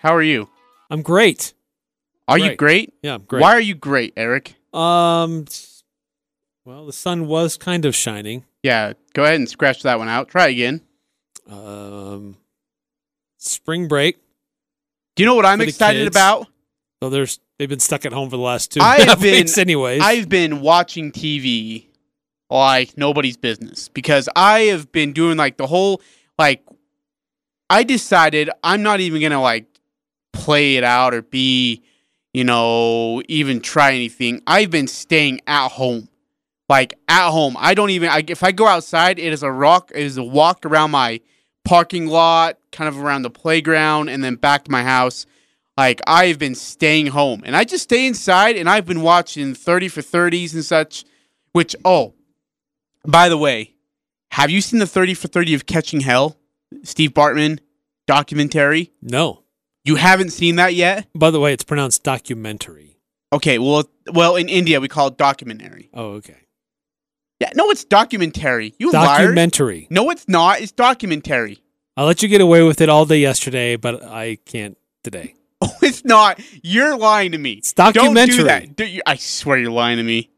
How are you? I'm great. Are you Great. great? Yeah, I'm great. Why are you great, Eric? Um, well, the sun was kind of shining. Yeah, go ahead and scratch that one out. Try again. Um, spring break. Do you know what I'm excited kids. about? So there's they've been stuck at home for the last two I and a have half been- weeks, anyways. I've been watching TV like nobody's business because I have been doing like the whole like I decided I'm not even gonna like play it out or be you know even try anything. I've been staying at home. Like at home, I don't even. I, if I go outside, it is a rock. It is a walk around my parking lot, kind of around the playground, and then back to my house. Like I've been staying home, and I just stay inside, and I've been watching thirty for thirties and such. Which oh, by the way, have you seen the thirty for thirty of Catching Hell, Steve Bartman documentary? no. You haven't seen that yet? By the way, it's pronounced documentary. Okay, well, well, in India we call it documentary. Oh, okay. Yeah, no, it's documentary. You liar. Documentary. No, it's not. It's documentary. I'll let you get away with it all day yesterday, but I can't today. Oh, it's not. You're lying to me. It's documentary. Don't do that. I swear you're lying to me.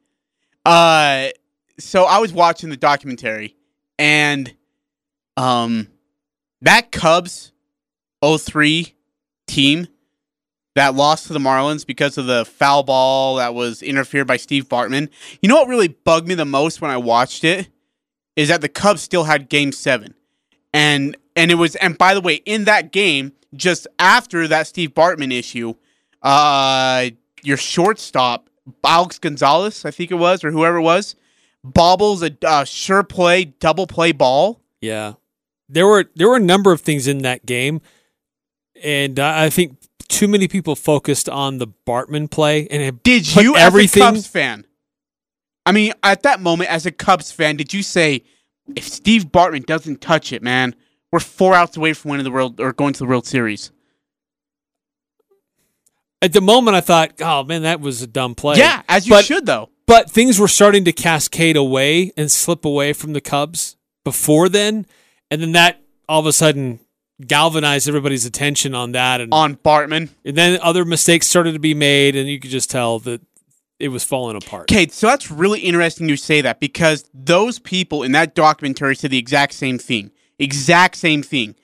Uh, so I was watching the documentary, and um, that Cubs 03 team that lost to the Marlins because of the foul ball that was interfered by Steve Bartman. You know what really bugged me the most when I watched it is that the Cubs still had Game Seven, and and it was and by the way, in that game, just after that Steve Bartman issue, uh, your shortstop Alex Gonzalez, I think it was, or whoever it was, bobbles a uh, sure play double play ball. Yeah, there were there were a number of things in that game, and I think too many people focused on the Bartman play and it Did you, everything- as a Cubs fan? I mean, at that moment, as a Cubs fan, did you say, if Steve Bartman doesn't touch it, man, we're four outs away from winning the world or going to the World Series? at the moment I thought, oh man, that was a dumb play. yeah, as you but, should, though. But things were starting to cascade away and slip away from the Cubs before then, and then that all of a sudden galvanized everybody's attention on that, and, On Bartman. and then other mistakes started to be made, and you could just tell that it was falling apart. Okay, so that's really interesting you say that because those people in that documentary said the exact same thing. Exact same thing.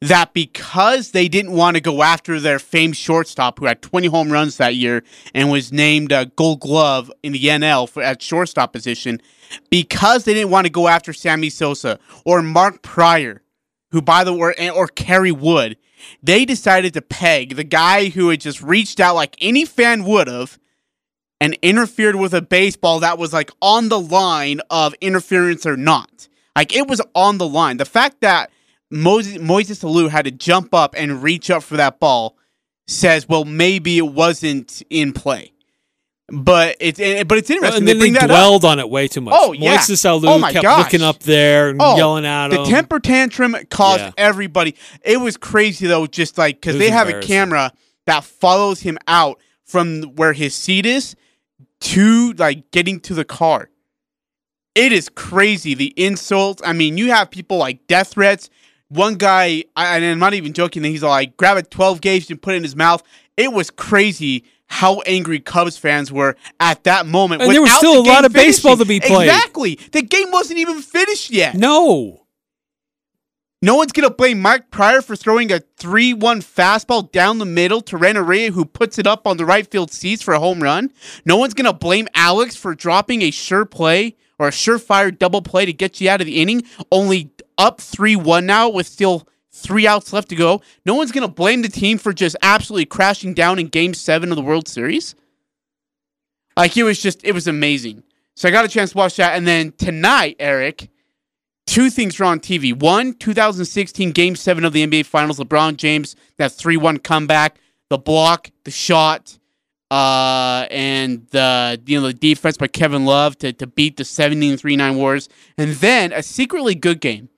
That because they didn't want to go after their famed shortstop who had 20 home runs that year and was named a gold glove in the NL for, at shortstop position, because they didn't want to go after Sammy Sosa or Mark Prior, who by the way, or Kerry Wood, they decided to peg the guy who had just reached out like any fan would have and interfered with a baseball that was like on the line of interference or not. Like it was on the line. The fact that Moses, Moises Alou had to jump up and reach up for that ball says, well, maybe it wasn't in play. But it's but it's interesting. and they then they up. dwelled on it way too much. Oh, yeah. Moises Alou Oh, my kept gosh. looking up there and Oh, yelling at the him. temper tantrum caused Yeah. everybody. It was crazy though, just like because they have a camera that follows him out from where his seat is to like getting to the car. It is crazy the insults. I mean, you have people like death threats. One guy, I, and I'm not even joking. That he's like, grab a 12 gauge and put it in his mouth. It was crazy how angry Cubs fans were at that moment. And there was still the a lot of baseball to be played. Exactly. The game wasn't even finished yet. no. No one's going to blame Mike Prior for throwing a 3 1 fastball down the middle to Renneria, who puts it up on the right field seats for a home run. No one's going to blame Alex for dropping a sure play or a surefire double play to get you out of the inning, only up 3 1 now with still three outs left to go. No one's going to blame the team for just absolutely crashing down in game seven of the World Series. Like, it was just, it was amazing. So I got a chance to watch that. And then tonight, Eric, two things are on TV. One, 2016 Game 7 of the NBA Finals, LeBron James, that 3 1 comeback, the block, the shot, uh, and the you know the defense by Kevin Love to, to beat the 17 3 9 Warriors. And then a secretly good game.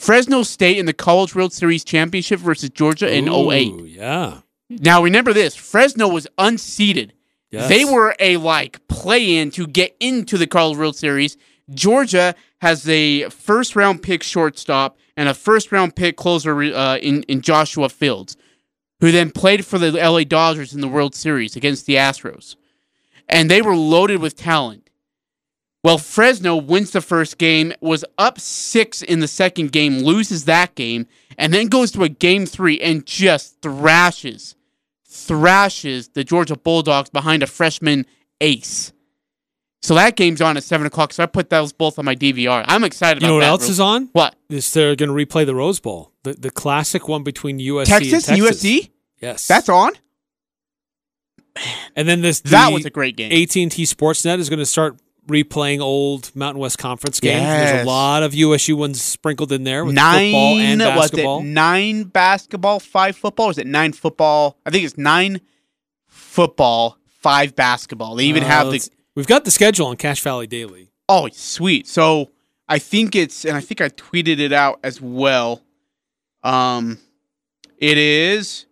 Fresno State in the College World Series Championship versus Georgia in 08. Yeah. Now remember this Fresno was unseeded. Yes. They were a like play in to get into the College World Series. Georgia has a first round pick shortstop and a first round pick closer uh, in, in Joshua Fields. who then played for the LA Dodgers in the World Series against the Astros. And they were loaded with talent. Well, Fresno wins the first game, was up six in the second game, loses that game, and then goes to a game three and just thrashes, thrashes the Georgia Bulldogs behind a freshman ace. So that game's on at seven o'clock. So I put those both on my DVR. I'm excited. You know what else is on? What Is they're going to replay the Rose Bowl, the the classic one between USC Texas, and Texas. USC? Yes, That's on. and then this That was a great game. AT&T Sportsnet is going to start replaying old Mountain West Conference games. There's a lot of USU ones sprinkled in there with nine football and was basketball. it nine basketball, five football? Is it nine football? I think it's nine football, five basketball. They even Uh, have the We've got the schedule on Cache Valley Daily. oh sweet. So I think it's and I think I tweeted it out as well. Um, it is.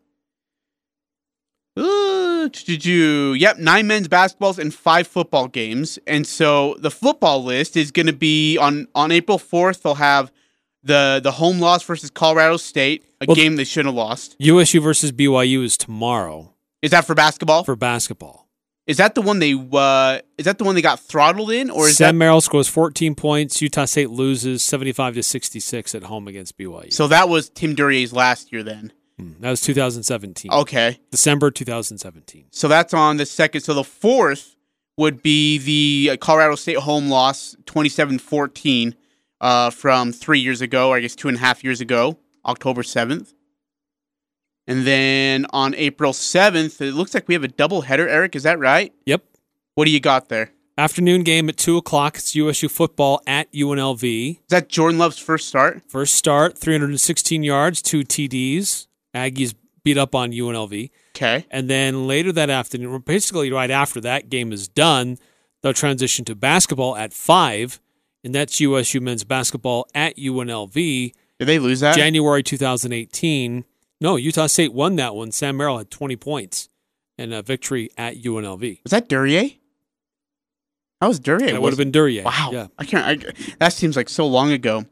Uh, yep, nine men's basketballs and five football games, and so the football list is going to be on on April fourth. They'll have the the home loss versus Colorado State, a Well- game they shouldn't have lost. USU versus BYU is tomorrow Is that for basketball? for basketball. is that the one they uh is that the one they got throttled in, or is Sam that Merrill scores 14 points. Utah State loses 75 to 66 at home against BYU. so? That was Tim Duryea's last year. Then that was 2017. okay, December 2017. so that's on the second. So the fourth would be the uh, Colorado State home loss, 27-14, uh, from three years ago, or I guess two and a half years ago, October seventh. And then on April seventh, it looks like we have a double header. Eric, is that right? Yep. What do you got there? Afternoon game at 2 o'clock. It's USU football at UNLV. Is that Jordan Love's first start? First start, 316 yards, two TDs. Aggies beat up on UNLV. Okay. And then later that afternoon, basically right after that game is done, they'll transition to basketball at 5. And that's USU men's basketball at UNLV, Did they lose that? January 2018. No, Utah State won that one. Sam Merrill had 20 points and a victory at UNLV. was that Duryea? That was Duryea. That would have been Duryea. Wow. Yeah. I can't. I, that seems like so long ago.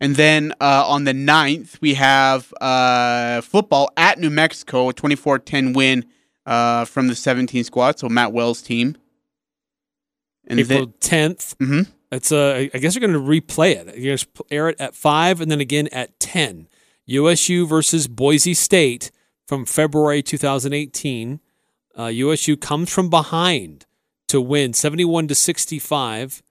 And then uh, on the 9th, we have uh, football at New Mexico, a 24 10 win uh, from the 17 squad, so Matt Wells' team. And April then, 10th. Mhm. It's uh, I guess you're going to replay it. You're going to air it at five and then again at ten. USU versus Boise State from February 2018. Uh, USU comes from behind to win 71 to 65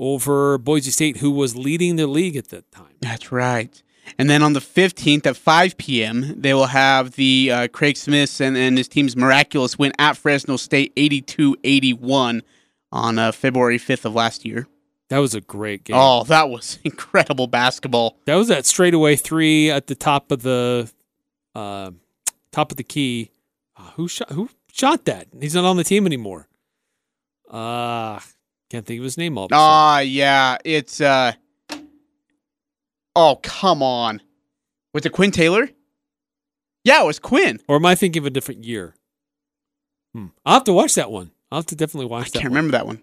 over Boise State, who was leading the league at that time. that's right. And then on the 15th at 5 p.m., they will have the uh, Craig Smiths and, and his team's miraculous win at Fresno State 82 81 on uh, February 5th of last year. That was a great game. Oh, that was incredible basketball. That was that straightaway three at the top of the uh, top of the key. Uh, who shot? Who shot that? He's not on the team anymore. Uh can't think of his name all. of. Ah, yeah, it's uh. Oh come on, was it Quinn Taylor? Yeah, it was Quinn. or am I thinking of a different year? Hmm. I'll have to watch that one. I'll have to definitely watch I that. I can't one. remember that one.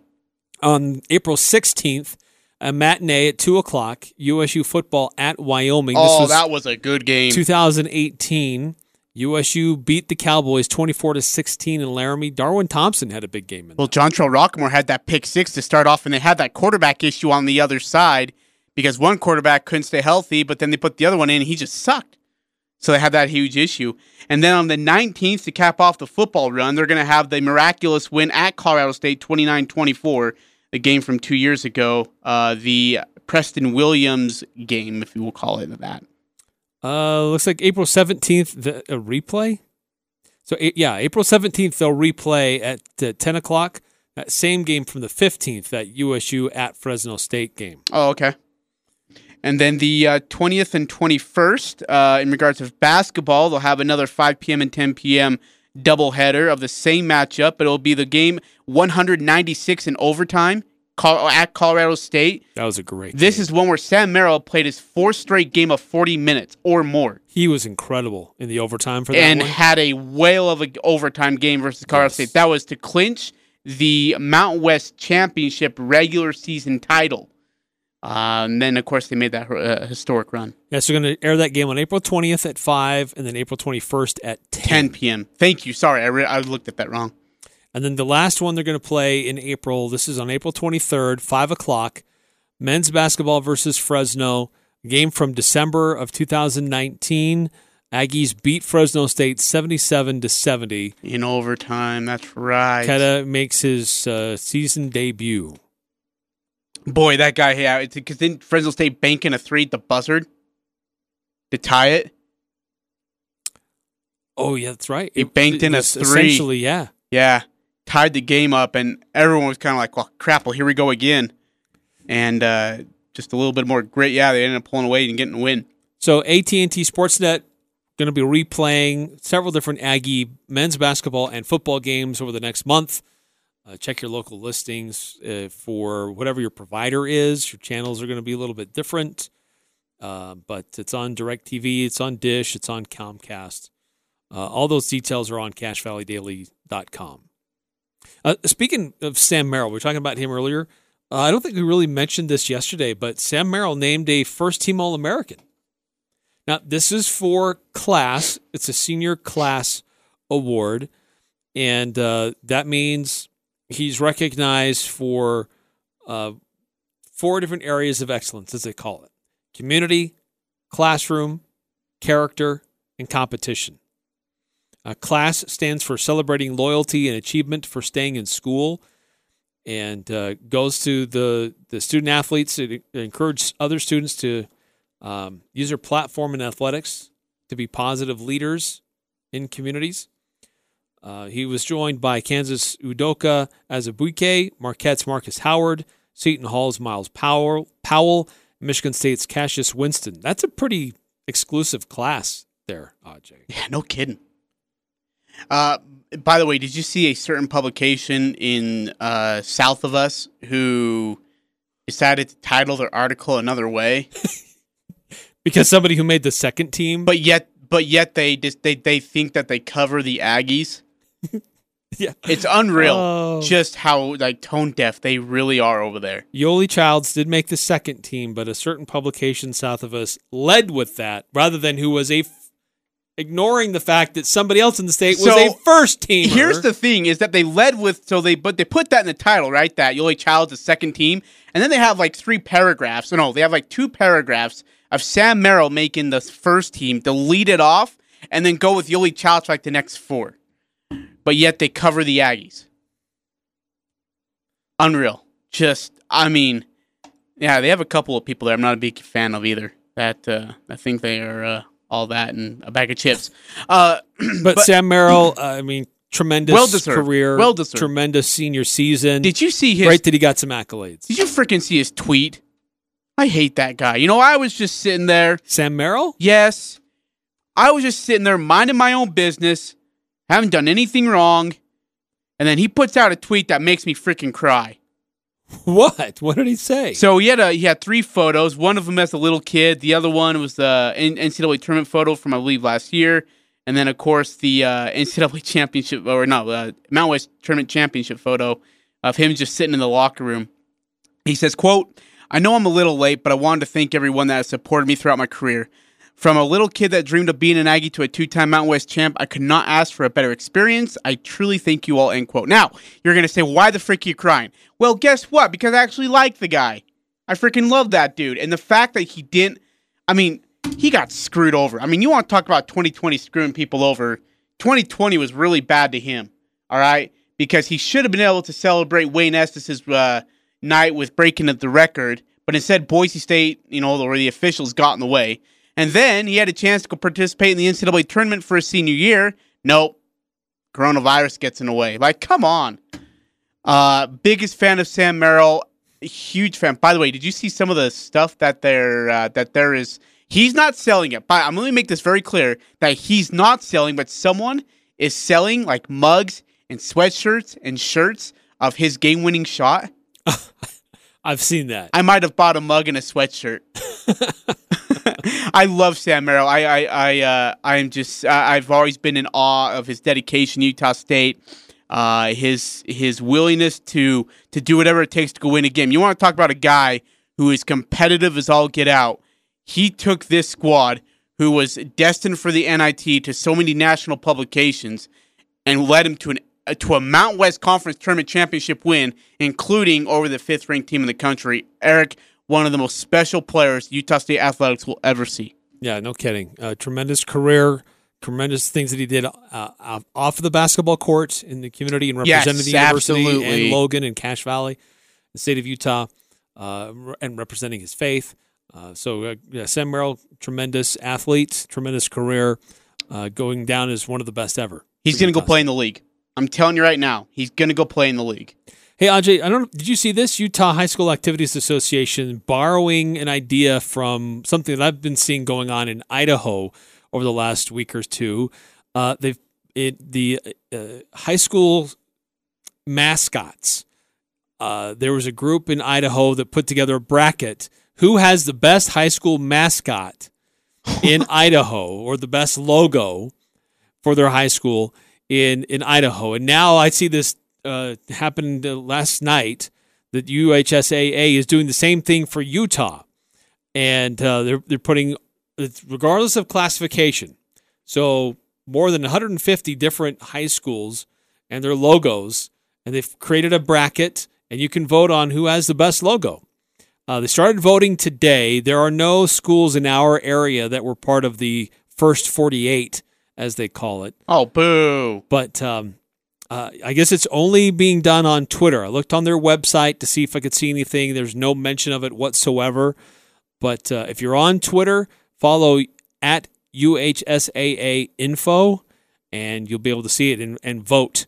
On April sixteenth, a matinee at two o'clock. USU football at Wyoming. Oh, this was that was a good game. 2018. USU beat the Cowboys 24 to 16 in Laramie. Darwin Thompson had a big game in Well. Jontrell Rocquemore had that pick six to start off, and they had that quarterback issue on the other side because one quarterback couldn't stay healthy, but then they put the other one in, and he just sucked. So they had that huge issue. And then on the 19th, to cap off the football run, they're going to have the miraculous win at Colorado State 29 24, the game from two years ago, uh, the Preston Williams game, if you will call it that. Uh, looks like April 17th, the, a replay. So, yeah, April 17th, they'll replay at uh, 10 o'clock. That same game from the 15th, that USU at Fresno State game. Oh, okay. And then the uh, 20th and 21st, uh, in regards of basketball, they'll have another 5 p.m. and 10 p.m. doubleheader of the same matchup, but it'll be the game 196 in overtime at Colorado State. That was a great This game. is one where Sam Merrill played his fourth straight game of 40 minutes or more He was incredible in the overtime for that and one. had a whale of an overtime game versus Colorado Yes. State. That was to clinch the Mountain West Championship regular season title Uh, and then, of course, they made that uh, historic run. Yeah, so we're going to air that game on April 20th at 5 and then April 21st at 10. 10 p.m. Thank you. Sorry, I, re- I looked at that wrong. And then the last one they're going to play in April, this is on April 23rd, 5 o'clock. Men's basketball versus Fresno. Game from December of 2019. Aggies beat Fresno State 77 to 70. In overtime, that's right. Queta makes his uh, season debut. Boy, that guy, yeah, because then Fresno State banking a three at the buzzard to tie it. Oh, yeah, that's right. He banked in a three. Essentially, yeah. Yeah, tied the game up, and everyone was kind of like, "Well, crap! Well, here we go again." And uh, just a little bit more grit. Yeah, they ended up pulling away and getting a win. So AT&T Sportsnet going to be replaying several different Aggie men's basketball and football games over the next month. Uh, check your local listings uh, for whatever your provider is. Your channels are going to be a little bit different, uh, but it's on DirecTV, it's on Dish, it's on Comcast. Uh, all those details are on CacheValleyDaily.com. Uh, speaking of Sam Merrill, we were talking about him earlier. Uh, I don't think we really mentioned this yesterday, but Sam Merrill named a first team All American. Now, this is for class, it's a senior class award, and uh, that means he's recognized for uh, four different areas of excellence, as they call it community, classroom, character, and competition. Uh, class stands for celebrating loyalty and achievement for staying in school and uh, goes to the, the student athletes to encourage other students to um, use their platform in athletics to be positive leaders in communities. Uh, he was joined by Kansas Udoka Azubuike, Marquette's Marcus Howard, Seton Hall's Myles Powell, Powell, Michigan State's Cassius Winston. That's a pretty exclusive class there, Aj. Yeah, no kidding. Uh, by the way, did you see a certain publication in uh, south of us who decided to title their article another way? because somebody who made the second team, but yet, but yet they just they they think that they cover the Aggies. yeah, It's unreal, Oh. just how like tone deaf they really are over there. Yoeli Childs did make the second team, but a certain publication south of us led with that rather than who was a ignoring the fact that somebody else in the state was So, a first team. Here's the thing: is that they led with so they but they put that in the title, right? That Yoeli Child's a second team, and then they have like three paragraphs. No, they have like two paragraphs of Sam Merrill making the first team delete it off, and then go with Yoli Child for like the next four. But yet they cover the Aggies. Unreal. Just, I mean, yeah, they have a couple of people there. I'm not a big fan of either. That uh, I think they are uh, all that and a bag of chips. Uh, but, Sam Merrill, uh, I mean, tremendous Well-deserved. career, Well-deserved. tremendous senior season. did you see his Great that he got some accolades. Did you freaking see his tweet? I hate that guy. You know, I was just sitting there. Sam Merrill? Yes, I was just sitting there minding my own business, haven't done anything wrong, and then he puts out a tweet that makes me freaking cry. What? What did he say? So he had a he had three photos. One of them as a little kid. The other one was the NCAA tournament photo from I believe last year, and then of course the uh, NCAA championship or no uh, Mount West tournament championship photo of him just sitting in the locker room. He says, "quote I know I'm a little late, but I wanted to thank everyone that has supported me throughout my career. From a little kid that dreamed of being an Aggie to a two-time Mountain West champ, I could not ask for a better experience. I truly thank you all." End quote. Now you're gonna say, "Why the frick are you crying?" Well, guess what? Because I actually like the guy. I freaking love that dude, and the fact that he didn't. I mean, he got screwed over. I mean, you want to talk about 2020 screwing people over? 2020 was really bad to him. All right, because he should have been able to celebrate Wayne Estes' uh, night with breaking the record, but instead Boise State, you know, or the officials got in the way. And then he had a chance to participate in the NCAA tournament for his senior year. Nope, coronavirus gets in the way. Like, come on. Uh, biggest fan of Sam Merrill. Huge fan. By the way, did you see some of the stuff that there uh, that there is? He's not selling it. But I'm going to make this very clear that he's not selling, but someone is selling like mugs and sweatshirts and shirts of his game-winning shot. I've seen that. I might have bought a mug and a sweatshirt. I love Sam Merrill. I I I uh, I'm just I, I've always been in awe of his dedication, to Utah State, uh, his his willingness to to do whatever it takes to go win a game. You want to talk about a guy who is competitive as all get out. He took this squad, who was destined for the NIT to so many national publications, and led him to an to a Mountain West Conference tournament championship win, including over the fifth ranked team in the country. Eric, one of the most special players Utah State athletics will ever see. Yeah, no kidding. Uh, tremendous career, tremendous things that he did uh, off of the basketball court in the community and representing yes, the university absolutely. and Logan and Cache Valley, the state of Utah, uh, and representing his faith. Uh, so, uh, yeah, Sam Merrill, tremendous athlete, tremendous career, uh, going down as one of the best ever. He's going to go play in the league. I'm telling you right now, he's going to go play in the league. Hey, Ajay, I don't. Did you see this Utah High School Activities Association borrowing an idea from something that I've been seeing going on in Idaho over the last week or two? Uh, they've it, the uh, high school mascots. Uh, there was a group in Idaho that put together a bracket. Who has the best high school mascot in Idaho, or the best logo for their high school? In in Idaho. And now I see this uh, happened last night that UHSAA is doing the same thing for Utah, and uh, they're they're putting regardless of classification. So more than 150 different high schools and their logos, and they've created a bracket, and you can vote on who has the best logo. Uh, they started voting today. There are no schools in our area that were part of the first 48 as they call it. Oh, boo! But um, uh, I guess it's only being done on Twitter. I looked on their website to see if I could see anything. There's no mention of it whatsoever. But uh, if you're on Twitter, follow at UHSAA info, and you'll be able to see it and, and vote.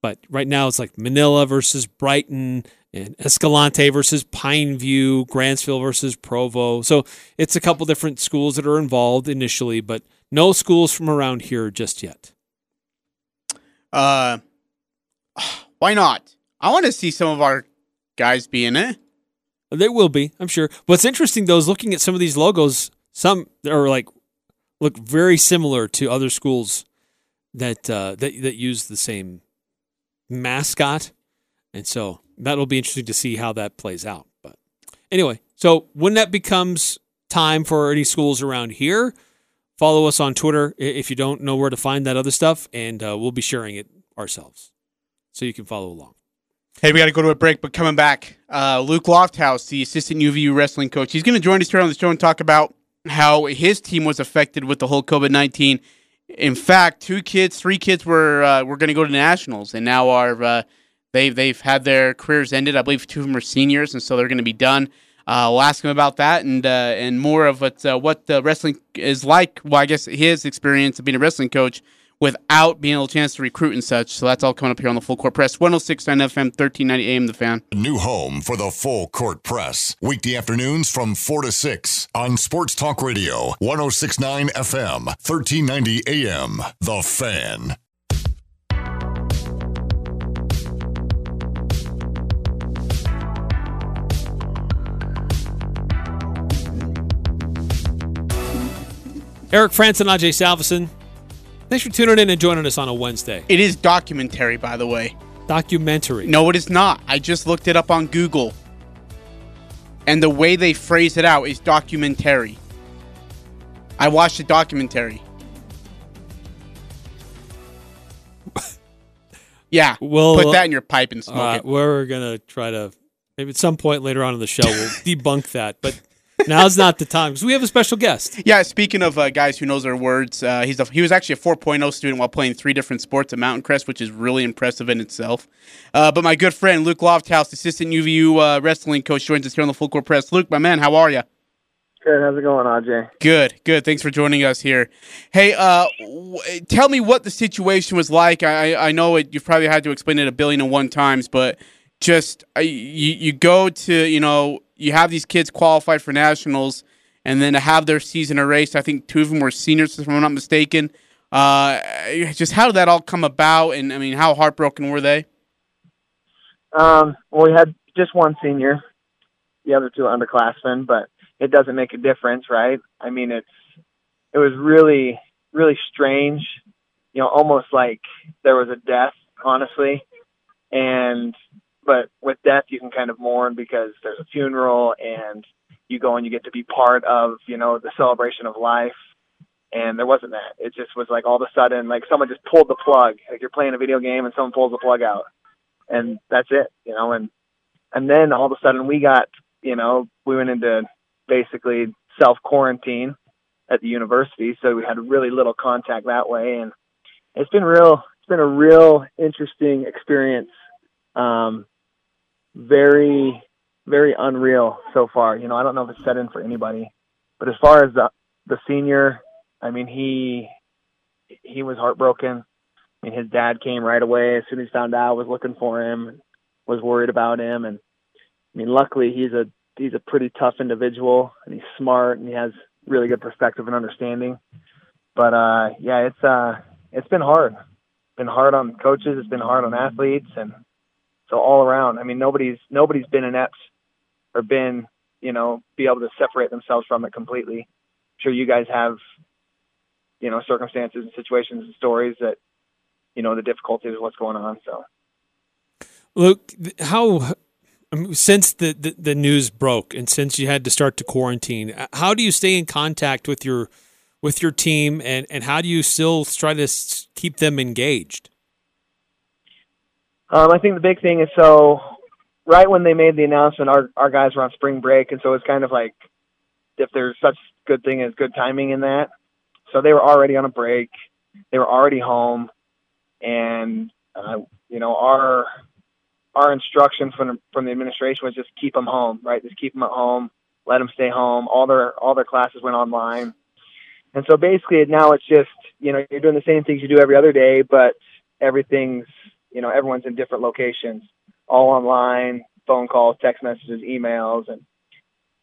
But right now it's like Manila versus Brighton and Escalante versus Pineview, Grantsville versus Provo. So it's a couple different schools that are involved initially, but no schools from around here just yet. Uh, why not? I want to see some of our guys be in it. They will be, I'm sure. What's interesting though is looking at some of these logos. Some are like look very similar to other schools that uh, that that use the same mascot, and so that'll be interesting to see how that plays out. But anyway, so when that becomes time for any schools around here, Follow us on Twitter if you don't know where to find that other stuff, and uh, we'll be sharing it ourselves so you can follow along. Hey, we got to go to a break, but coming back, uh, Luke Lofthouse, the assistant UVU wrestling coach, he's going to join us here on the show and talk about how his team was affected with the whole COVID 19. In fact, two kids, three kids were uh, were going to go to nationals, and now are uh, they've they've had their careers ended. I believe two of them are seniors, and so they're going to be done. Uh, we'll ask him about that and uh, and more of what uh, what the wrestling is like. Well, I guess his experience of being a wrestling coach without being able to chance to recruit and such. So that's all coming up here on the Full Court Press, 106.9 FM, 1390 AM, The Fan. New home for the Full Court Press, weekday afternoons from 4 to 6 on Sports Talk Radio, 106.9 FM, 1390 AM, The Fan. Eric Frandsen and Ajay Salvesen. Thanks for tuning in and joining us on a Wednesday. It is documentary, by the way. Documentary. No, it is not. I just looked it up on Google. And the way they phrase it out is documentary. I watched a documentary. yeah. Well, put that in your pipe and smoke uh, it. We're going to try to, maybe at some point later on in the show, we'll debunk that. But Now's not the time because we have a special guest. Yeah, speaking of uh, guys who knows their words, uh, he's a, he was actually a 4.0 student while playing three different sports at Mountain Crest, which is really impressive in itself. Uh, but my good friend Luke Lofthouse, assistant UVU uh, wrestling coach, joins us here on the Full Court Press. Luke, my man, how are you? Good. How's it going, AJ? Good. Good. Thanks for joining us here. Hey, uh, w- tell me what the situation was like. I I know it, you've probably had to explain it a billion and one times, but just uh, you you go to you know you have these kids qualified for nationals, and then to have their season erased. I think two of them were seniors, if I'm not mistaken. Uh, just how did that all come about? And I mean, how heartbroken were they? Um, well, we had just one senior, the other two underclassmen, but it doesn't make a difference, right? I mean, it's it was really really strange, you know, almost like there was a death, honestly, and but with death you can kind of mourn because there's a funeral and you go and you get to be part of you know the celebration of life. And there wasn't that. It just was like all of a sudden like someone just pulled the plug. Like you're playing a video game and someone pulls the plug out. And that's it you know and and then all of a sudden we got you know we went into basically self quarantine at the university. So we had really little contact that way. And it's been real it's been a real interesting experience. Um very very unreal so far. You know, I don't know if it's set in for anybody, but as far as the the senior, I mean, he he was heartbroken. I mean, his dad came right away as soon as he found out, was looking for him, was worried about him, and I mean, luckily he's a he's a pretty tough individual and he's smart and he has really good perspective and understanding. But uh, yeah, it's uh, it's been hard. Been hard on coaches. It's been hard on athletes, and so all around. I mean, nobody's nobody's been inept or been, you know, be able to separate themselves from it completely. I'm sure you guys have, you know, circumstances and situations and stories that, you know, the difficulties of what's going on. So, Luke, how since the, the, the news broke and since you had to start to quarantine, how do you stay in contact with your with your team and and how do you still try to keep them engaged? Um, I think the big thing is so right when they made the announcement, our our guys were on spring break, and so it's kind of like if there's such good thing as good timing in that. So they were already on a break, they were already home, and uh, you know our our instruction from from the administration was just keep them home, right? Just keep them at home, let them stay home. All their all their classes went online, and so basically now it's just you know you're doing the same things you do every other day, but everything's you know everyone's in different locations all online, phone calls, text messages, emails, and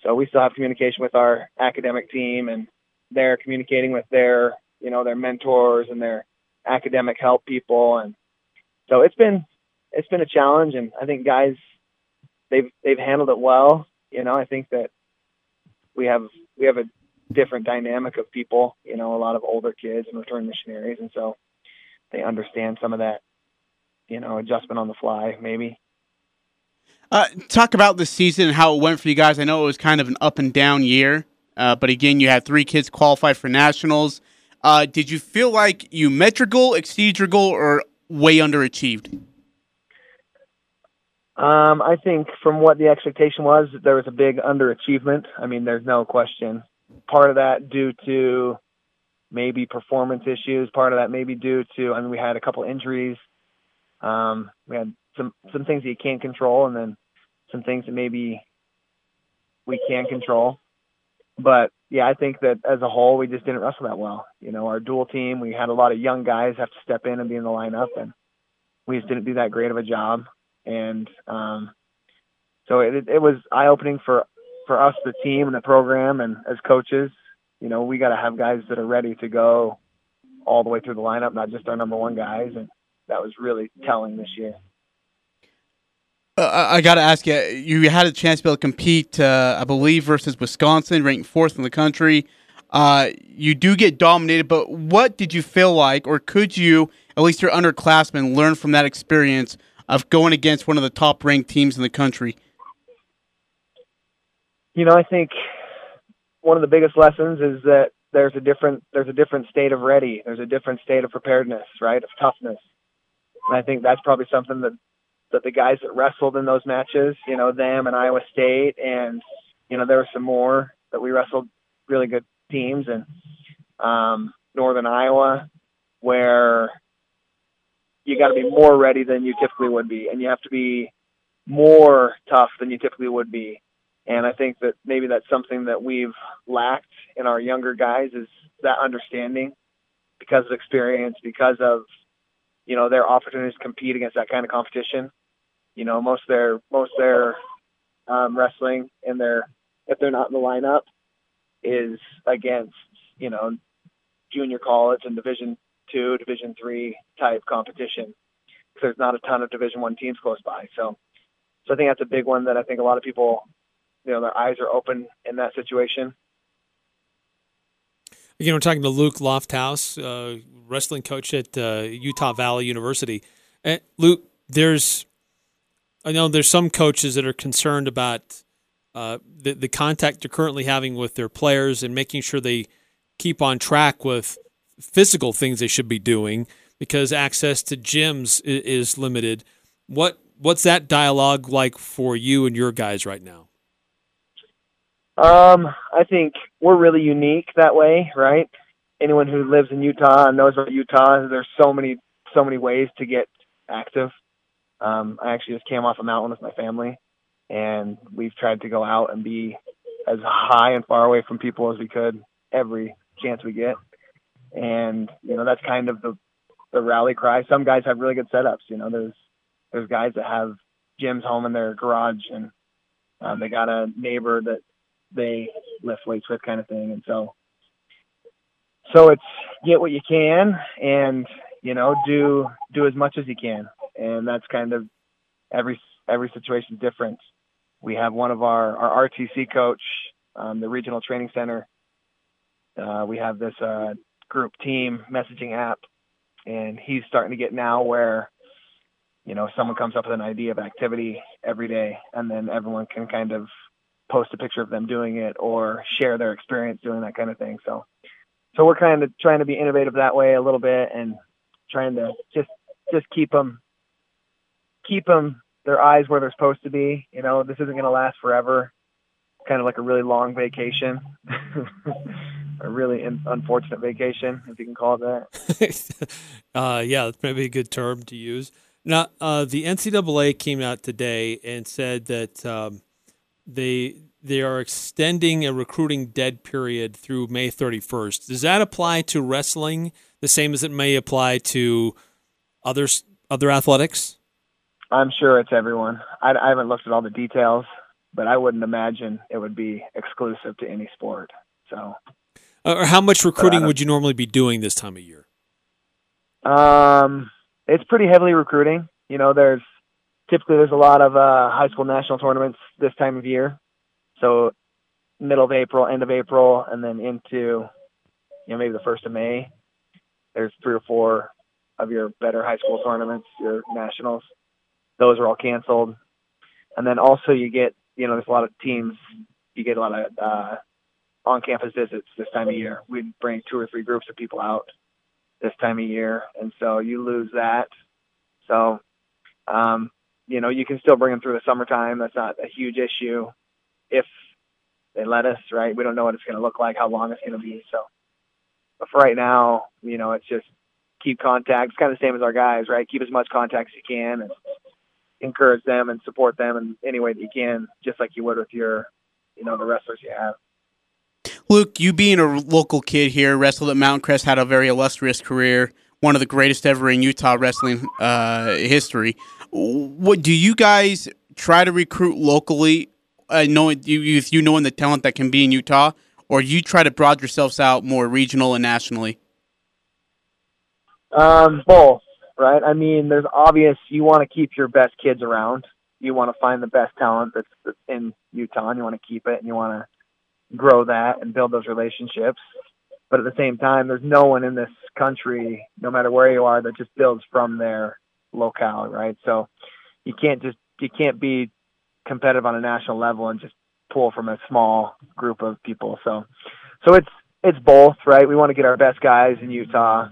so we still have communication with our academic team, and they're communicating with their, you know, their mentors and their academic help people, and so it's been it's been a challenge, and I think guys they've they've handled it well. You know, I think that we have we have a different dynamic of people. You know, a lot of older kids and return missionaries, and so they understand some of that, you know, adjustment on the fly, maybe. Uh, talk about the season and how it went for you guys. I know it was kind of an up and down year, uh, but again, you had three kids qualify for nationals. Uh, did you feel like you met your goal, exceeded your goal, or way underachieved? Um, I think from what the expectation was, there was a big underachievement. I mean, there's no question. Part of that due to maybe performance issues. Part of that maybe due to, I mean, we had a couple injuries. Um, we had some some things that you can't control, and then some things that maybe we can control. But yeah, I think that as a whole, we just didn't wrestle that well. You know, our dual team, we had a lot of young guys have to step in and be in the lineup, and we just didn't do that great of a job. And um, so it, it was eye opening for for us, the team and the program, and as coaches. You know, we got to have guys that are ready to go all the way through the lineup, not just our number one guys. And that was really telling this year. Uh, I got to ask you, you had a chance to be able to compete, uh, I believe, versus Wisconsin, ranked fourth in the country. Uh, you do get dominated, but what did you feel like, or could you, at least your underclassmen, learn from that experience of going against one of the top ranked teams in the country? You know, I think one of the biggest lessons is that there's a different there's a different state of ready. There's a different state of preparedness, right? Of toughness. And I think that's probably something that that the guys that wrestled in those matches, you know, them and Iowa State, and you know, there were some more that we wrestled really good teams and um, Northern Iowa, where you got to be more ready than you typically would be, and you have to be more tough than you typically would be. And I think that maybe that's something that we've lacked in our younger guys is that understanding because of experience, because of you know their opportunities to compete against that kind of competition. You know, most their most their um, wrestling and their if they're not in the lineup is against you know junior college and Division two, Division three type competition. Because there's not a ton of Division one teams close by. So, so I think that's a big one that I think a lot of people, you know, their eyes are open in that situation. You know, talking to Luke Lofthouse, uh, wrestling coach at uh, Utah Valley University. And Luke, there's I know there's some coaches that are concerned about uh, the the contact they're currently having with their players and making sure they keep on track with physical things they should be doing because access to gyms is, is limited. What what's that dialogue like for you and your guys right now? Um, I think we're really unique that way, right? Anyone who lives in Utah and knows about Utah. There's so many so many ways to get active. Um, I actually just came off a mountain with my family, and we've tried to go out and be as high and far away from people as we could every chance we get. And you know that's kind of the the rally cry. Some guys have really good setups. You know, there's there's guys that have gyms home in their garage, and um, they got a neighbor that they lift weights with, kind of thing. And so, so it's get what you can, and you know, do do as much as you can, and that's kind of every every situation different. We have one of our our RTC coach, um, the regional training center. Uh, we have this uh, group team messaging app, and he's starting to get now where you know someone comes up with an idea of activity every day, and then everyone can kind of post a picture of them doing it or share their experience doing that kind of thing. So, so we're kind of trying to be innovative that way a little bit and trying to just just keep them keep them their eyes where they're supposed to be. You know, this isn't going to last forever. Kind of like a really long vacation, a really in, unfortunate vacation, if you can call it that. uh, yeah, that's maybe a good term to use. Now, uh, the NCAA came out today and said that um, they they are extending a recruiting dead period through May 31st. Does that apply to wrestling the same as it may apply to others other athletics? I'm sure it's everyone. I, I haven't looked at all the details, but I wouldn't imagine it would be exclusive to any sport. So, uh, or how much recruiting would you normally be doing this time of year? Um, it's pretty heavily recruiting. You know, there's typically there's a lot of uh, high school national tournaments this time of year. So middle of April, end of April, and then into you know maybe the first of May. There's three or four of your better high school tournaments, your nationals. Those are all canceled, and then also you get you know there's a lot of teams. You get a lot of uh, on-campus visits this time of year. We bring two or three groups of people out this time of year, and so you lose that. So um, you know, you can still bring them through the summertime. That's not a huge issue if they let us, right? We don't know what it's going to look like, how long it's going to be. So, but for right now, you know, it's just keep contact. It's kind of the same as our guys, right? Keep as much contact as you can and encourage them and support them in any way that you can, just like you would with your, you know, the wrestlers you have. Luke, you being a local kid here, wrestled at Mountain Crest, had a very illustrious career, one of the greatest ever in Utah wrestling uh, history. What do you guys try to recruit locally, uh, knowing you if you knowing the talent that can be in Utah, or you try to broad yourselves out more regional and nationally? Um, both, right? I mean, there's obvious you want to keep your best kids around. You want to find the best talent that's, that's in Utah, and you want to keep it, and you want to grow that and build those relationships. But at the same time, there's no one in this country, no matter where you are, that just builds from there locale, right? So you can't just you can't be competitive on a national level and just pull from a small group of people. So so it's it's both, right? We want to get our best guys in Utah.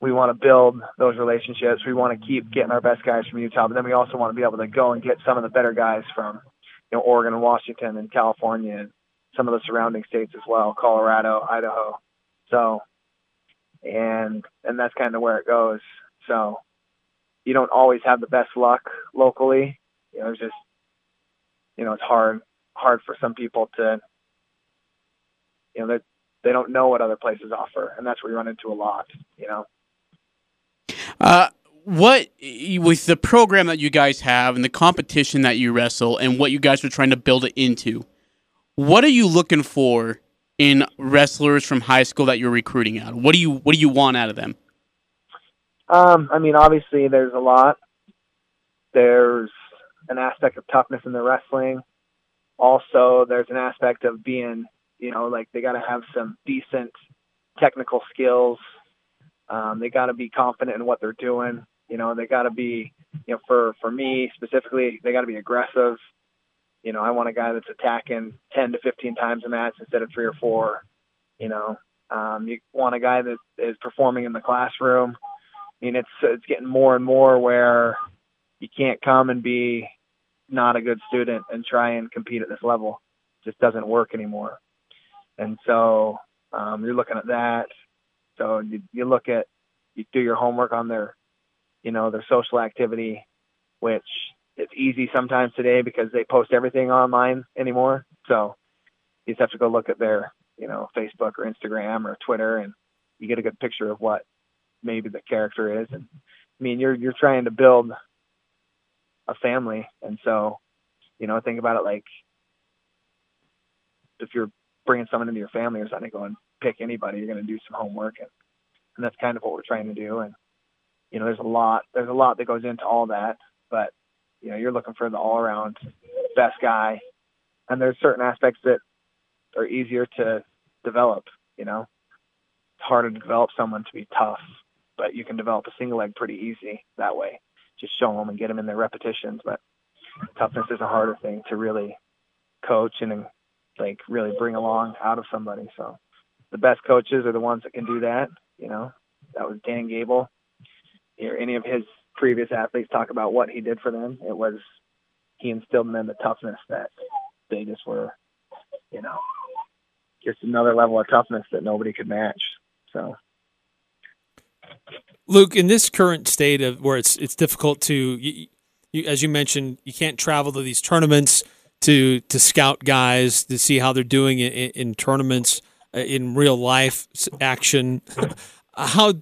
We want to build those relationships. We want to keep getting our best guys from Utah, but then we also want to be able to go and get some of the better guys from, you know, Oregon and Washington and California and some of the surrounding states as well, Colorado, Idaho. So, and and that's kind of where it goes. So, you don't always have the best luck locally. You know, it's just you know, it's hard hard for some people to you know, they they don't know what other places offer, and that's where you run into a lot. You know. Uh, what with the program that you guys have and the competition that you wrestle and what you guys are trying to build it into, what are you looking for in wrestlers from high school that you're recruiting out? What do you what do you want out of them? Um, I mean, obviously, there's a lot. There's an aspect of toughness in the wrestling. Also, there's an aspect of being, you know, like they got to have some decent technical skills. Um, they got to be confident in what they're doing. You know, they got to be, you know, for for me specifically, they got to be aggressive. You know, I want a guy that's attacking 10 to 15 times a match instead of three or four. You know, um, you want a guy that is performing in the classroom. I mean, it's it's getting more and more where you can't come and be not a good student and try and compete at this level. It just doesn't work anymore. And so um, you're looking at that. So you, you look at you do your homework on their, you know, their social activity, which it's easy sometimes today because they post everything online anymore. So you just have to go look at their, you know, Facebook or Instagram or Twitter, and you get a good picture of what maybe the character is. And I mean, you're you're trying to build a family, and so you know, think about it like if you're bringing someone into your family or something, go and pick anybody. You're going to do some homework, and and that's kind of what we're trying to do. And you know, there's a lot there's a lot that goes into all that, but you know, you're looking for the all around best guy, and there's certain aspects that are easier to develop. You know, it's harder to develop someone to be tough, but you can develop a single leg pretty easy that way. Just show them and get them in their repetitions. But toughness is a harder thing to really coach and like really bring along out of somebody. So the best coaches are the ones that can do that. You know, that was Dan Gable. Or any of his previous athletes talk about what he did for them. It was he instilled in them the toughness that they just were, you know, just another level of toughness that nobody could match. So. Luke, in this current state of where it's it's difficult to, you, you, as you mentioned, you can't travel to these tournaments to to scout guys to see how they're doing in, in tournaments uh, in real life action. how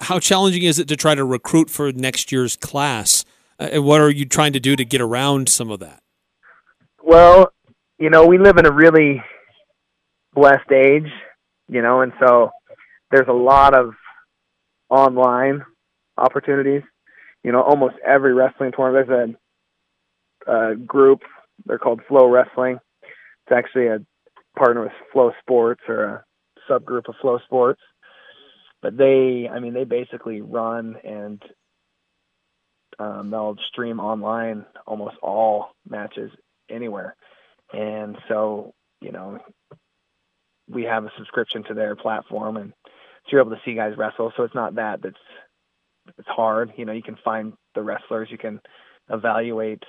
how challenging is it to try to recruit for next year's class? Uh, and what are you trying to do to get around some of that? Well, you know, we live in a really blessed age, you know, and so there's a lot of online opportunities. You know, almost every wrestling tournament, there's a, a group, they're called FloWrestling. It's actually a partner with FloSports or a subgroup of FloSports but they, I mean, they basically run and um, they'll stream online almost all matches anywhere. And so, you know, we have a subscription to their platform and so you're able to see guys wrestle. So it's not that that's, it's hard. You know, you can find the wrestlers, you can evaluate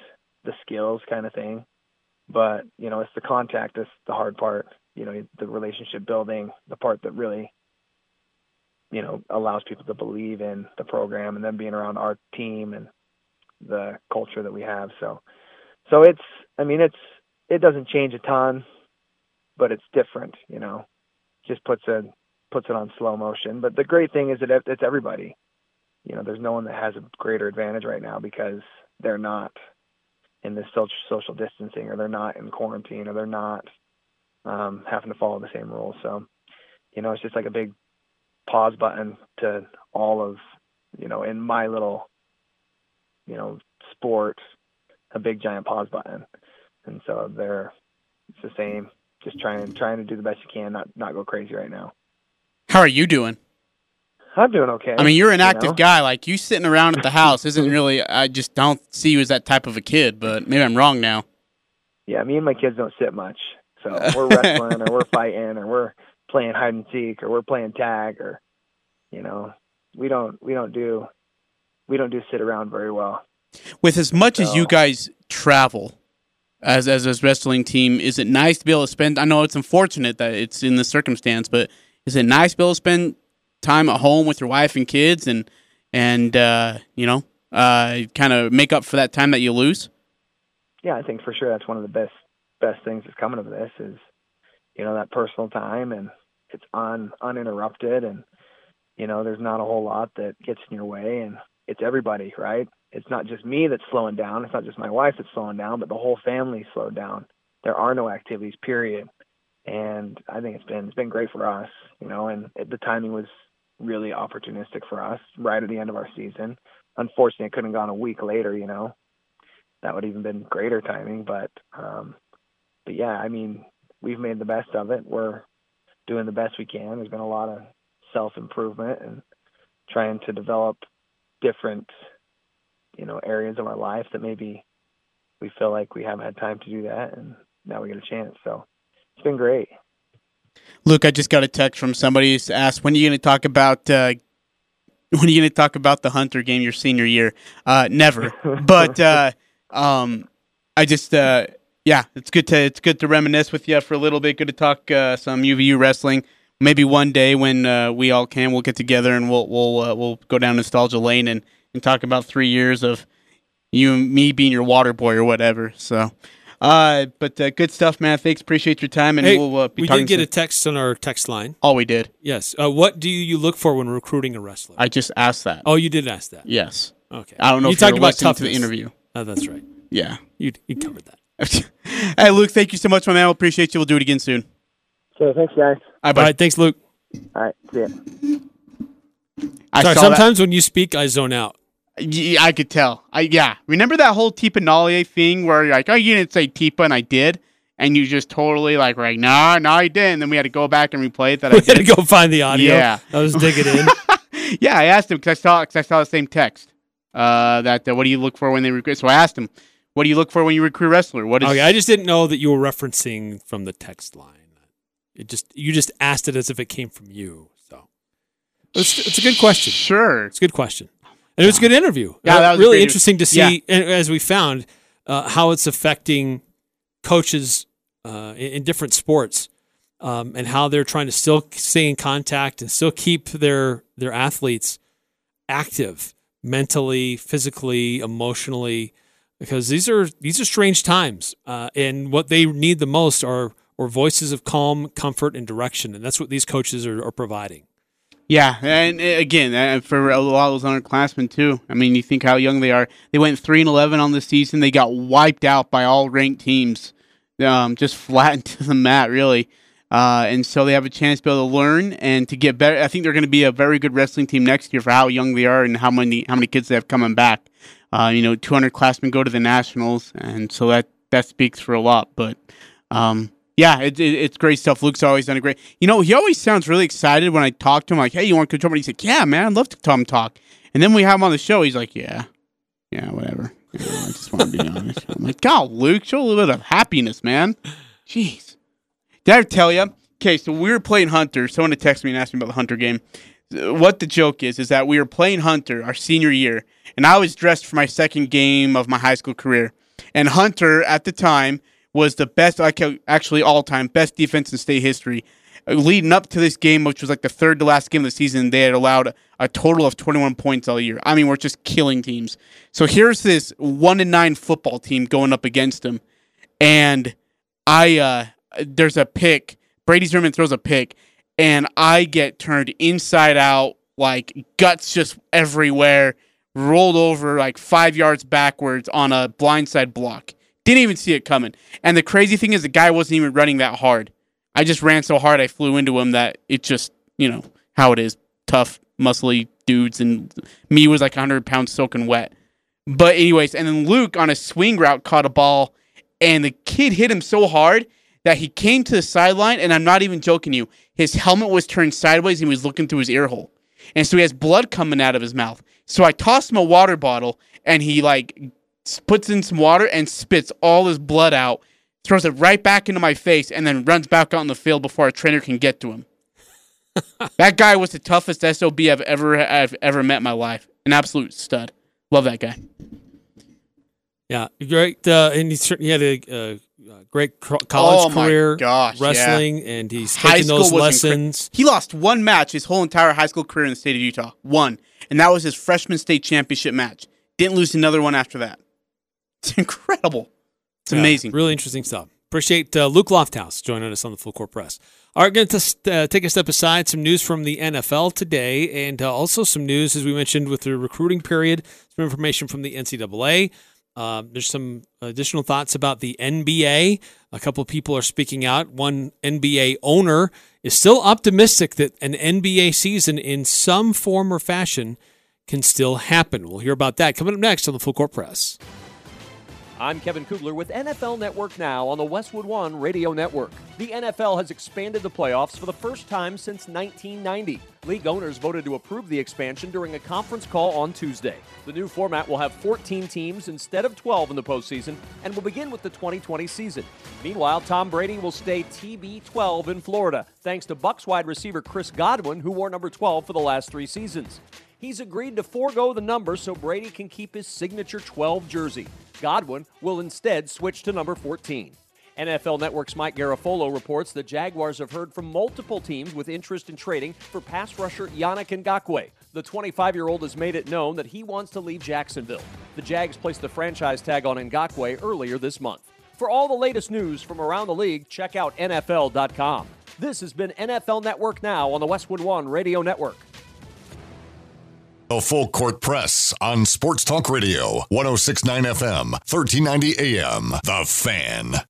the skills kind of thing. But, you know, it's the contact that's the hard part, you know, the relationship building, the part that really you know allows people to believe in the program and then being around our team and the culture that we have so so it's i mean it's it doesn't change a ton but it's different you know just puts a puts it on slow motion. But the great thing is that it's everybody. You know there's no one that has a greater advantage right now because they're not in this social distancing or they're not in quarantine or they're not um having to follow the same rules. So you know it's just like a big pause button to all of you know in my little you know sport a big giant pause button. And so they're it's the same. Just trying trying to do the best you can not not go crazy right now how are you doing? I'm doing okay i mean you're an active you know? guy. Like you sitting around at the house isn't really i just don't see you as that type of a kid but maybe i'm wrong now. Yeah me and my kids don't sit much. So we're wrestling or we're fighting or we're playing hide and seek or we're playing tag or you know we don't we don't do we don't do sit around very well. With as much so, as you guys travel as as a wrestling team is it nice to be able to spend i know it's unfortunate that it's in this circumstance but is it nice be able to spend time at home with your wife and kids and and uh, you know uh, kind of make up for that time that you lose? Yeah i think for sure that's one of the best best things that's coming of this is you know that personal time and it's un uninterrupted and you know there's not a whole lot that gets in your way and it's everybody right? It's not just me that's slowing down. It's not just my wife that's slowing down but the whole family slowed down. There are no activities period and i think it's been it's been great for us you know and it, the timing was really opportunistic for us right at the end of our season unfortunately it couldn't have gone a week later you know that would even been greater timing but um but yeah i mean we've made the best of it we're doing the best we can. There's been a lot of self improvement and trying to develop different, you know, areas of our life that maybe we feel like we haven't had time to do that, and now we get a chance. So it's been great. Luke, I just got a text from somebody who's asked when are you going to talk about uh, when are you going to talk about the Hunter game your senior year? Uh, never. but uh, um, I just uh, yeah, it's good to it's good to reminisce with you for a little bit. Good to talk uh, some UVU wrestling. Maybe one day when uh, we all can, we'll get together and we'll we'll uh, we'll go down nostalgia lane and, and talk about three years of you and me being your water boy or whatever. So, uh, but uh, good stuff, man. Thanks, appreciate your time, and Hey, we'll uh, be we talking. did get soon. a text on our text line. All we did. Yes. Uh, what do you look for when recruiting a wrestler? I just asked that. oh, you did ask that. Yes. Okay. I don't know You if you talked about listening to the interview. Oh, that's right. Yeah. You you covered that. hey, Luke, thank you so much, my man. We appreciate you. We'll do it again soon. So thanks, guys. All right, All bye. right. Thanks, Luke. All right, see ya. I Sorry, saw sometimes when you speak, I zone out. I could tell. I yeah. Remember that whole Tipa thing where you're like, oh, you didn't say Tipa, and I did, and you just totally like, were like, nah, no, I didn't. then we had to go back and replay it that I We had to go find the audio. Yeah. I was digging in. yeah, I asked him because I saw because I saw the same text. Uh, that uh, what do you look for when they recruit? So I asked him, what do you look for when you recruit wrestler? What is okay, I just didn't know that you were referencing from the text line. It just you just asked it as if it came from you. So it's, it's a good question. sure? It's a good question, and it was a good interview. Yeah, Uh, that was really interesting to see, yeah. as we found, uh, how it's affecting coaches uh, in, in different sports, um, and how they're trying to still stay in contact and still keep their their athletes active mentally, physically, emotionally, because these are these are strange times, uh, and what they need the most are are voices of calm, comfort, and direction, and that's what these coaches are, are providing. Yeah, and uh, again, uh, for a lot of those underclassmen too. I mean, you think how young they are. They went three and eleven on the season. They got wiped out by all ranked teams, um, just flattened to the mat, really. Uh, and so they have a chance to be able to learn and to get better. I think they're going to be a very good wrestling team next year for how young they are and how many how many kids they have coming back. Uh, you know, 200 classmen go to the nationals, and so that that speaks for a lot. But um, yeah, it, it, it's great stuff. Luke's always done a great. You know, he always sounds really excited when I talk to him. Like, hey, you want to come? He's like, yeah, man, I'd love to come talk. And then we have him on the show. He's like, yeah, yeah, whatever. You know, I just want to be honest. I'm like, God, Luke, show a little bit of happiness, man. Jeez. Did I tell you? Okay, so we were playing Hunter. Someone had texted me and asked me about the Hunter game. What the joke is is that we were playing Hunter our senior year, and I was dressed for my second game of my high school career. And Hunter at the time was the best, like actually all time best defense in state history. Uh, Leading up to this game, which was like the third to last game of the season, they had allowed a total of 21 points all year. I mean, we're just killing teams. So here's this one and nine football team going up against them, and I uh, there's a pick. Brady Zimmerman throws a pick, and I get turned inside out, like guts just everywhere, rolled over like five yards backwards on a blindside block. Didn't even see it coming. And the crazy thing is, the guy wasn't even running that hard. I just ran so hard I flew into him that it just, you know, how it is. Tough, muscly dudes, and me was like 100 pounds soaking wet. But, anyways, and then Luke on a swing route caught a ball, and the kid hit him so hard that he came to the sideline, and I'm not even joking you. His helmet was turned sideways, and he was looking through his ear hole. And so he has blood coming out of his mouth. So I tossed him a water bottle, and he like puts in some water and spits all his blood out, throws it right back into my face, and then runs back out on the field before a trainer can get to him. that guy was the toughest SOB I've ever I've ever met in my life. An absolute stud. Love that guy. Yeah, great. Uh, and he, he had a, a great college Oh career gosh, yeah. wrestling, and he's taking those was incre- lessons. He lost one match his whole entire high school career in the state of Utah. One. And that was his freshman state championship match. Didn't lose another one after that. It's incredible. It's Yeah, amazing. really interesting stuff. Appreciate uh, Luke Lofthouse joining us on the Full Court Press. All right, going to uh, take a step aside. Some news from the NFL today, and uh, also some news, as we mentioned, with the recruiting period. Some information from the NCAA. Um, there's some additional thoughts about the NBA. A couple of people are speaking out. One NBA owner is still optimistic that an NBA season in some form or fashion can still happen. We'll hear about that coming up next on the Full Court Press. I'm Kevin Kugler with NFL Network Now on the Westwood One Radio Network. The NFL has expanded the playoffs for the first time since 1990. League owners voted to approve the expansion during a conference call on Tuesday. The new format will have 14 teams instead of 12 in the postseason and will begin with the 2020 season. Meanwhile, Tom Brady will stay TB12 in Florida, thanks to Bucks wide receiver Chris Godwin, who wore number 12 for the last three seasons. He's agreed to forego the number so Brady can keep his signature 12 jersey. Godwin will instead switch to number 14. NFL Network's Mike Garafolo reports the Jaguars have heard from multiple teams with interest in trading for pass rusher Yannick Ngakoue. The 25 year old has made it known that he wants to leave Jacksonville. The Jags placed the franchise tag on Ngakoue earlier this month. For all the latest news from around the league, check out NFL.com. This has been NFL Network Now on the Westwood One Radio Network. The Full Court Press on Sports Talk Radio, 1069 FM, 1390 AM. The Fan.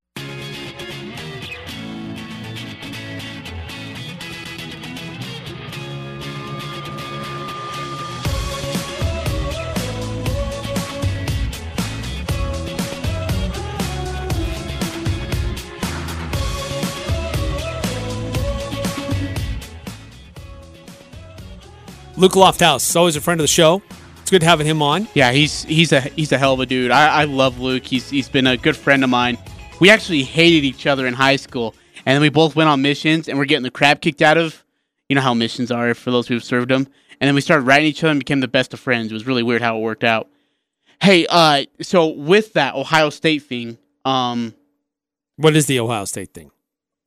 Luke Lofthouse, is always a friend of the show. It's good having him on. Yeah, he's he's a he's a hell of a dude. I, I love Luke. He's he's been a good friend of mine. We actually hated each other in high school, and then we both went on missions, and we're getting the crap kicked out of. You know how missions are for those who've served them. And then we started writing each other and became the best of friends. It was really weird how it worked out. Hey, uh, so with that Ohio State thing, um, What is the Ohio State thing?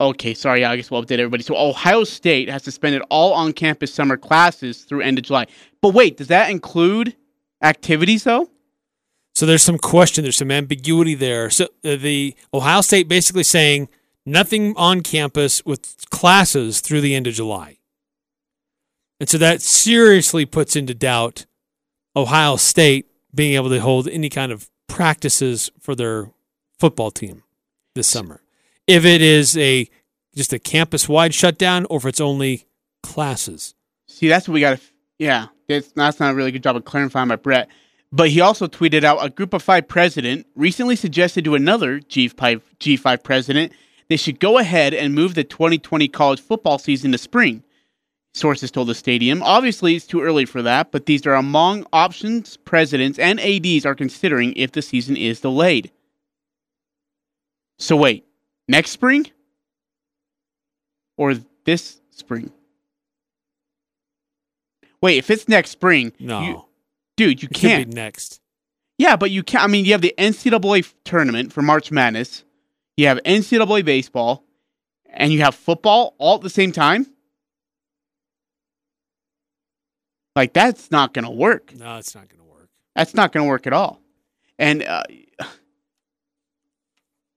Okay, sorry. I guess we'll update everybody. So Ohio State has suspended all on-campus summer classes through end of July. But wait, does that include activities though? So there's some question, there's some ambiguity there. So uh, the Ohio State basically saying nothing on campus with classes through the end of July. And so that seriously puts into doubt Ohio State being able to hold any kind of practices for their football team this summer. If it is a just a campus wide shutdown or if it's only classes. See, that's what we got to. Yeah, that's, not a really good job of clarifying by Brett. But he also tweeted out a group of five president recently suggested to another G5, G5 president they should go ahead and move the 2020 college football season to spring. Sources told the stadium. Obviously, it's too early for that, but these are among options presidents and ADs are considering if the season is delayed. So, wait, next spring? Or this spring? Wait, if it's next spring, No. you- dude, you it can't. be next. Yeah, but you can't. I mean, you have the NCAA tournament for March Madness, you have NCAA baseball, and you have football all at the same time. Like that's not going to work. No, it's not going to work. That's not going to work at all. And uh,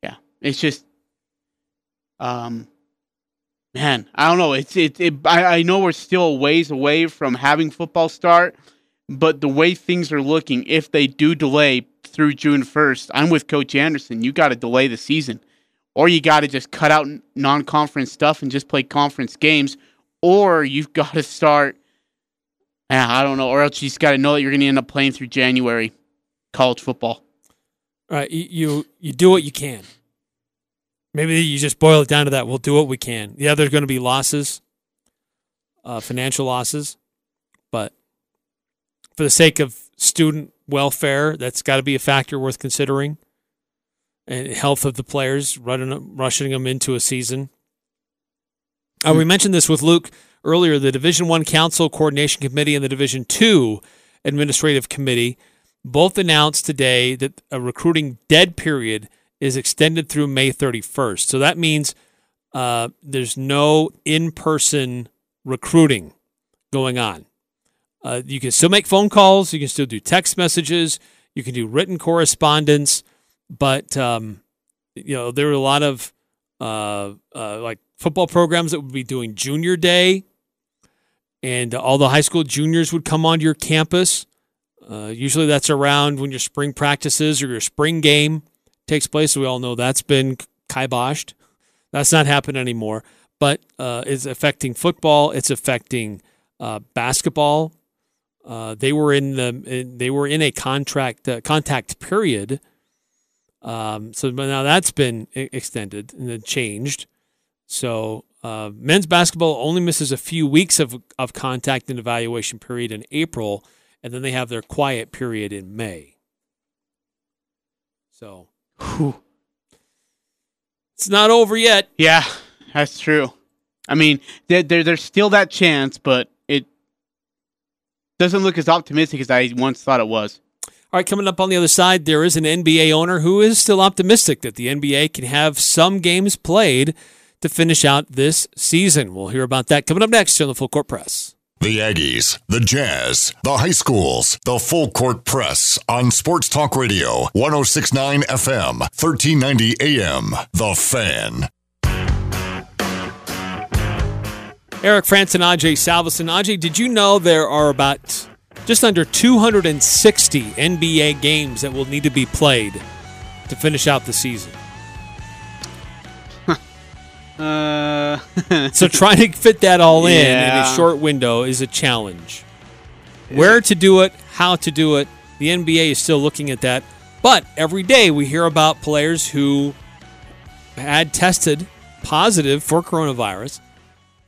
yeah, it's just, um, man, I don't know. It's it. it I, I know we're still ways away from having football start, but the way things are looking, if they do delay through June first, I'm with Coach Anderson. You got to delay the season, or you got to just cut out non-conference stuff and just play conference games, or you've got to start. I don't know. Or else you just got to know that you're going to end up playing through January college football. All right, you you do what you can. Maybe you just boil it down to that. We'll do what we can. Yeah, there's going to be losses, uh, financial losses, but for the sake of student welfare, that's got to be a factor worth considering. And health of the players, running, rushing them into a season. Uh, we mentioned this with Luke earlier. The Division One Council Coordination Committee and the Division Two Administrative Committee both announced today that a recruiting dead period is extended through May 31st. So that means uh, there's no in-person recruiting going on. Uh, you can still make phone calls. You can still do text messages. You can do written correspondence, but um, you know there are a lot of uh, uh, like football programs that would be doing junior day, and all the high school juniors would come onto your campus. Uh, usually that's around when your spring practices or your spring game takes place. We all know that's been kiboshed. That's not happening anymore. But uh, it's affecting football. It's affecting uh, basketball. Uh, they were in the they were in a contract uh, contact period Um, so now that's been extended and then changed. So uh, men's basketball only misses a few weeks of, of contact and evaluation period in April, and then they have their quiet period in May. So Whew. it's not over yet. Yeah, that's true. I mean, there, there, there's still that chance, but it doesn't look as optimistic as I once thought it was. All right, coming up on the other side, there is an NBA owner who is still optimistic that the NBA can have some games played to finish out this season. We'll hear about that coming up next on the Full Court Press. The Aggies, the Jazz, the high schools, the full court press on Sports Talk Radio, 1069 FM, 1390 AM. The Fan. Eric Frandsen and Ajay Salvesen. Ajay, did you know there are about just under 260 NBA games that will need to be played to finish out the season? Uh, So trying to fit that all in in a short window is a challenge. Where to do it, how to do it, the NBA is still looking at that. But every day we hear about players who had tested positive for coronavirus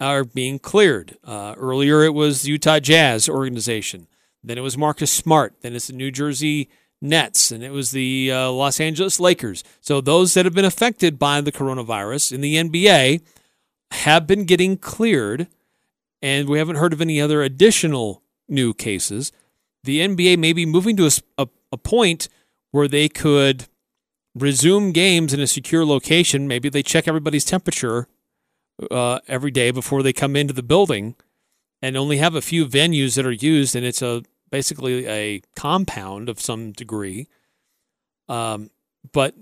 are being cleared. Uh, earlier it was the Utah Jazz organization. Then it was Marcus Smart. Then it's the New Jersey Nets. And it was the uh, Los Angeles Lakers. So those that have been affected by the coronavirus in the NBA have been getting cleared, and we haven't heard of any other additional new cases. The NBA may be moving to a a point where they could resume games in a secure location. Maybe they check everybody's temperature uh, every day before they come into the building, and only have a few venues that are used, and it's a basically a compound of some degree. Um, but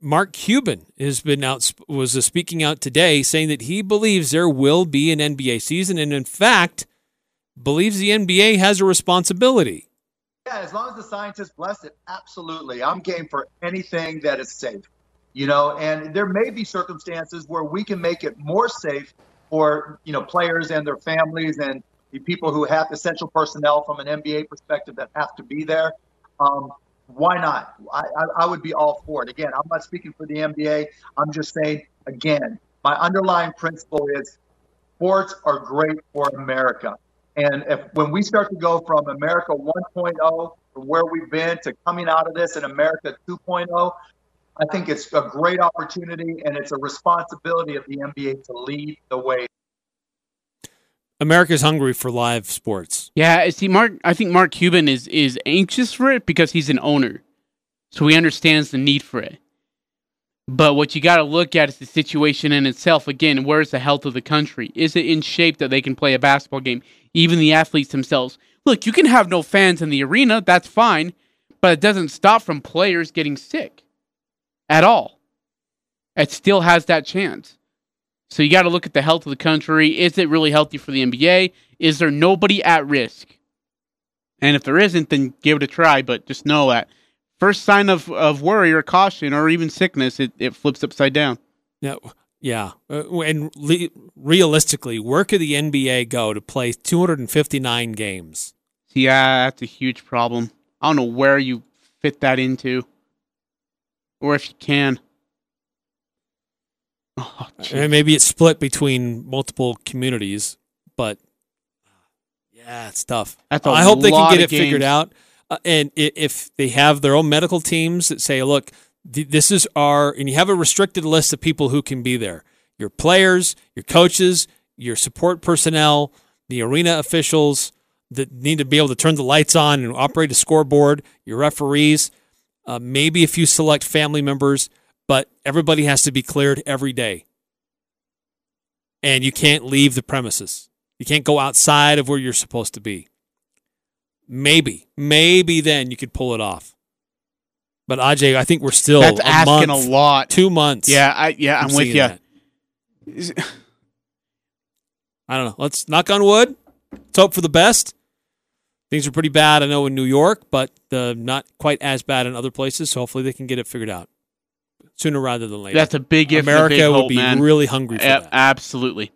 Mark Cuban has been out was speaking out today saying that he believes there will be an NBA season and in fact believes the NBA has a responsibility. Yeah, as long as the scientists bless it, absolutely. I'm game for anything that is safe. You know, and there may be circumstances where we can make it more safe for, you know, players and their families and the people who have essential personnel from an NBA perspective that have to be there. Um, why not? I, I, I would be all for it. Again, I'm not speaking for the NBA. I'm just saying, again, my underlying principle is sports are great for America. And if when we start to go from America 1.0, from where we've been, to coming out of this in America 2.0, I think it's a great opportunity and it's a responsibility of the NBA to lead the way. America's hungry for live sports. yeah, see, Mark. I think Mark Cuban is is anxious for it because he's an owner, so he understands the need for it. But what you got to look at is the situation in itself. Again, where's the health of the country? Is it in shape that they can play a basketball game? Even the athletes themselves. Look, you can have no fans in the arena. That's fine, but it doesn't stop from players getting sick at all. It still has that chance. So you got to look at the health of the country. Is it really healthy for the NBA? Is there nobody at risk? And if there isn't, then give it a try. But just know that first sign of, of worry or caution or even sickness, it, it flips upside down. Yeah, yeah. Uh, and le- realistically, where could the NBA go to play 259 games? Yeah, that's a huge problem. I don't know where you fit that into, or if you can. Oh, And maybe it's split between multiple communities, but yeah, it's tough. I hope they can get it of figured out. Uh, and if they have their own medical teams that say, look, this is our, and you have a restricted list of people who can be there your players, your coaches, your support personnel, the arena officials that need to be able to turn the lights on and operate a scoreboard, your referees, uh, maybe a few select family members, but everybody has to be cleared every day. And you can't leave the premises. You can't go outside of where you're supposed to be. Maybe, maybe then you could pull it off. But Aj, I think we're still that's a asking month, a lot. two months. Yeah, I yeah, I'm with you. I don't know. Let's knock on wood. Let's hope for the best. Things are pretty bad, I know, in New York, but uh, not quite as bad in other places. So hopefully they can get it figured out sooner rather than later. That's a big if America big would be man. really hungry for A- that. absolutely.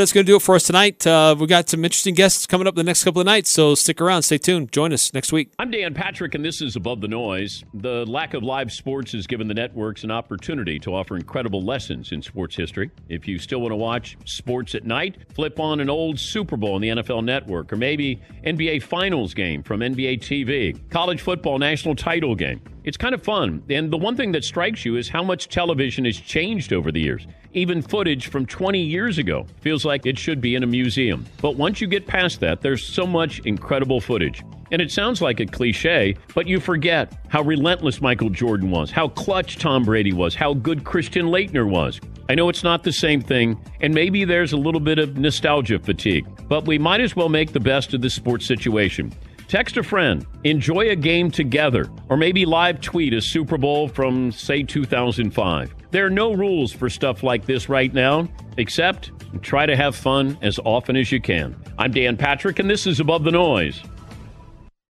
That's going to do it for us tonight. Uh, we got some interesting guests coming up the next couple of nights, so stick around, stay tuned, join us next week. I'm Dan Patrick, and this is Above the Noise. The lack of live sports has given the networks an opportunity to offer incredible lessons in sports history. If you still want to watch sports at night, flip on an old Super Bowl on the NFL Network, or maybe NBA Finals game from NBA TV, college football national title game. It's kind of fun. And the one thing that strikes you is how much television has changed over the years. Even footage from 20 years ago feels like it should be in a museum. But once you get past that, there's so much incredible footage. And it sounds like a cliche, but you forget how relentless Michael Jordan was, how clutch Tom Brady was, how good Christian Laettner was. I know it's not the same thing, and maybe there's a little bit of nostalgia fatigue, but we might as well make the best of this sports situation. Text a friend, enjoy a game together, or maybe live tweet a Super Bowl from, say, 2005. There are no rules for stuff like this right now, except try to have fun as often as you can. I'm Dan Patrick, and this is Above the Noise.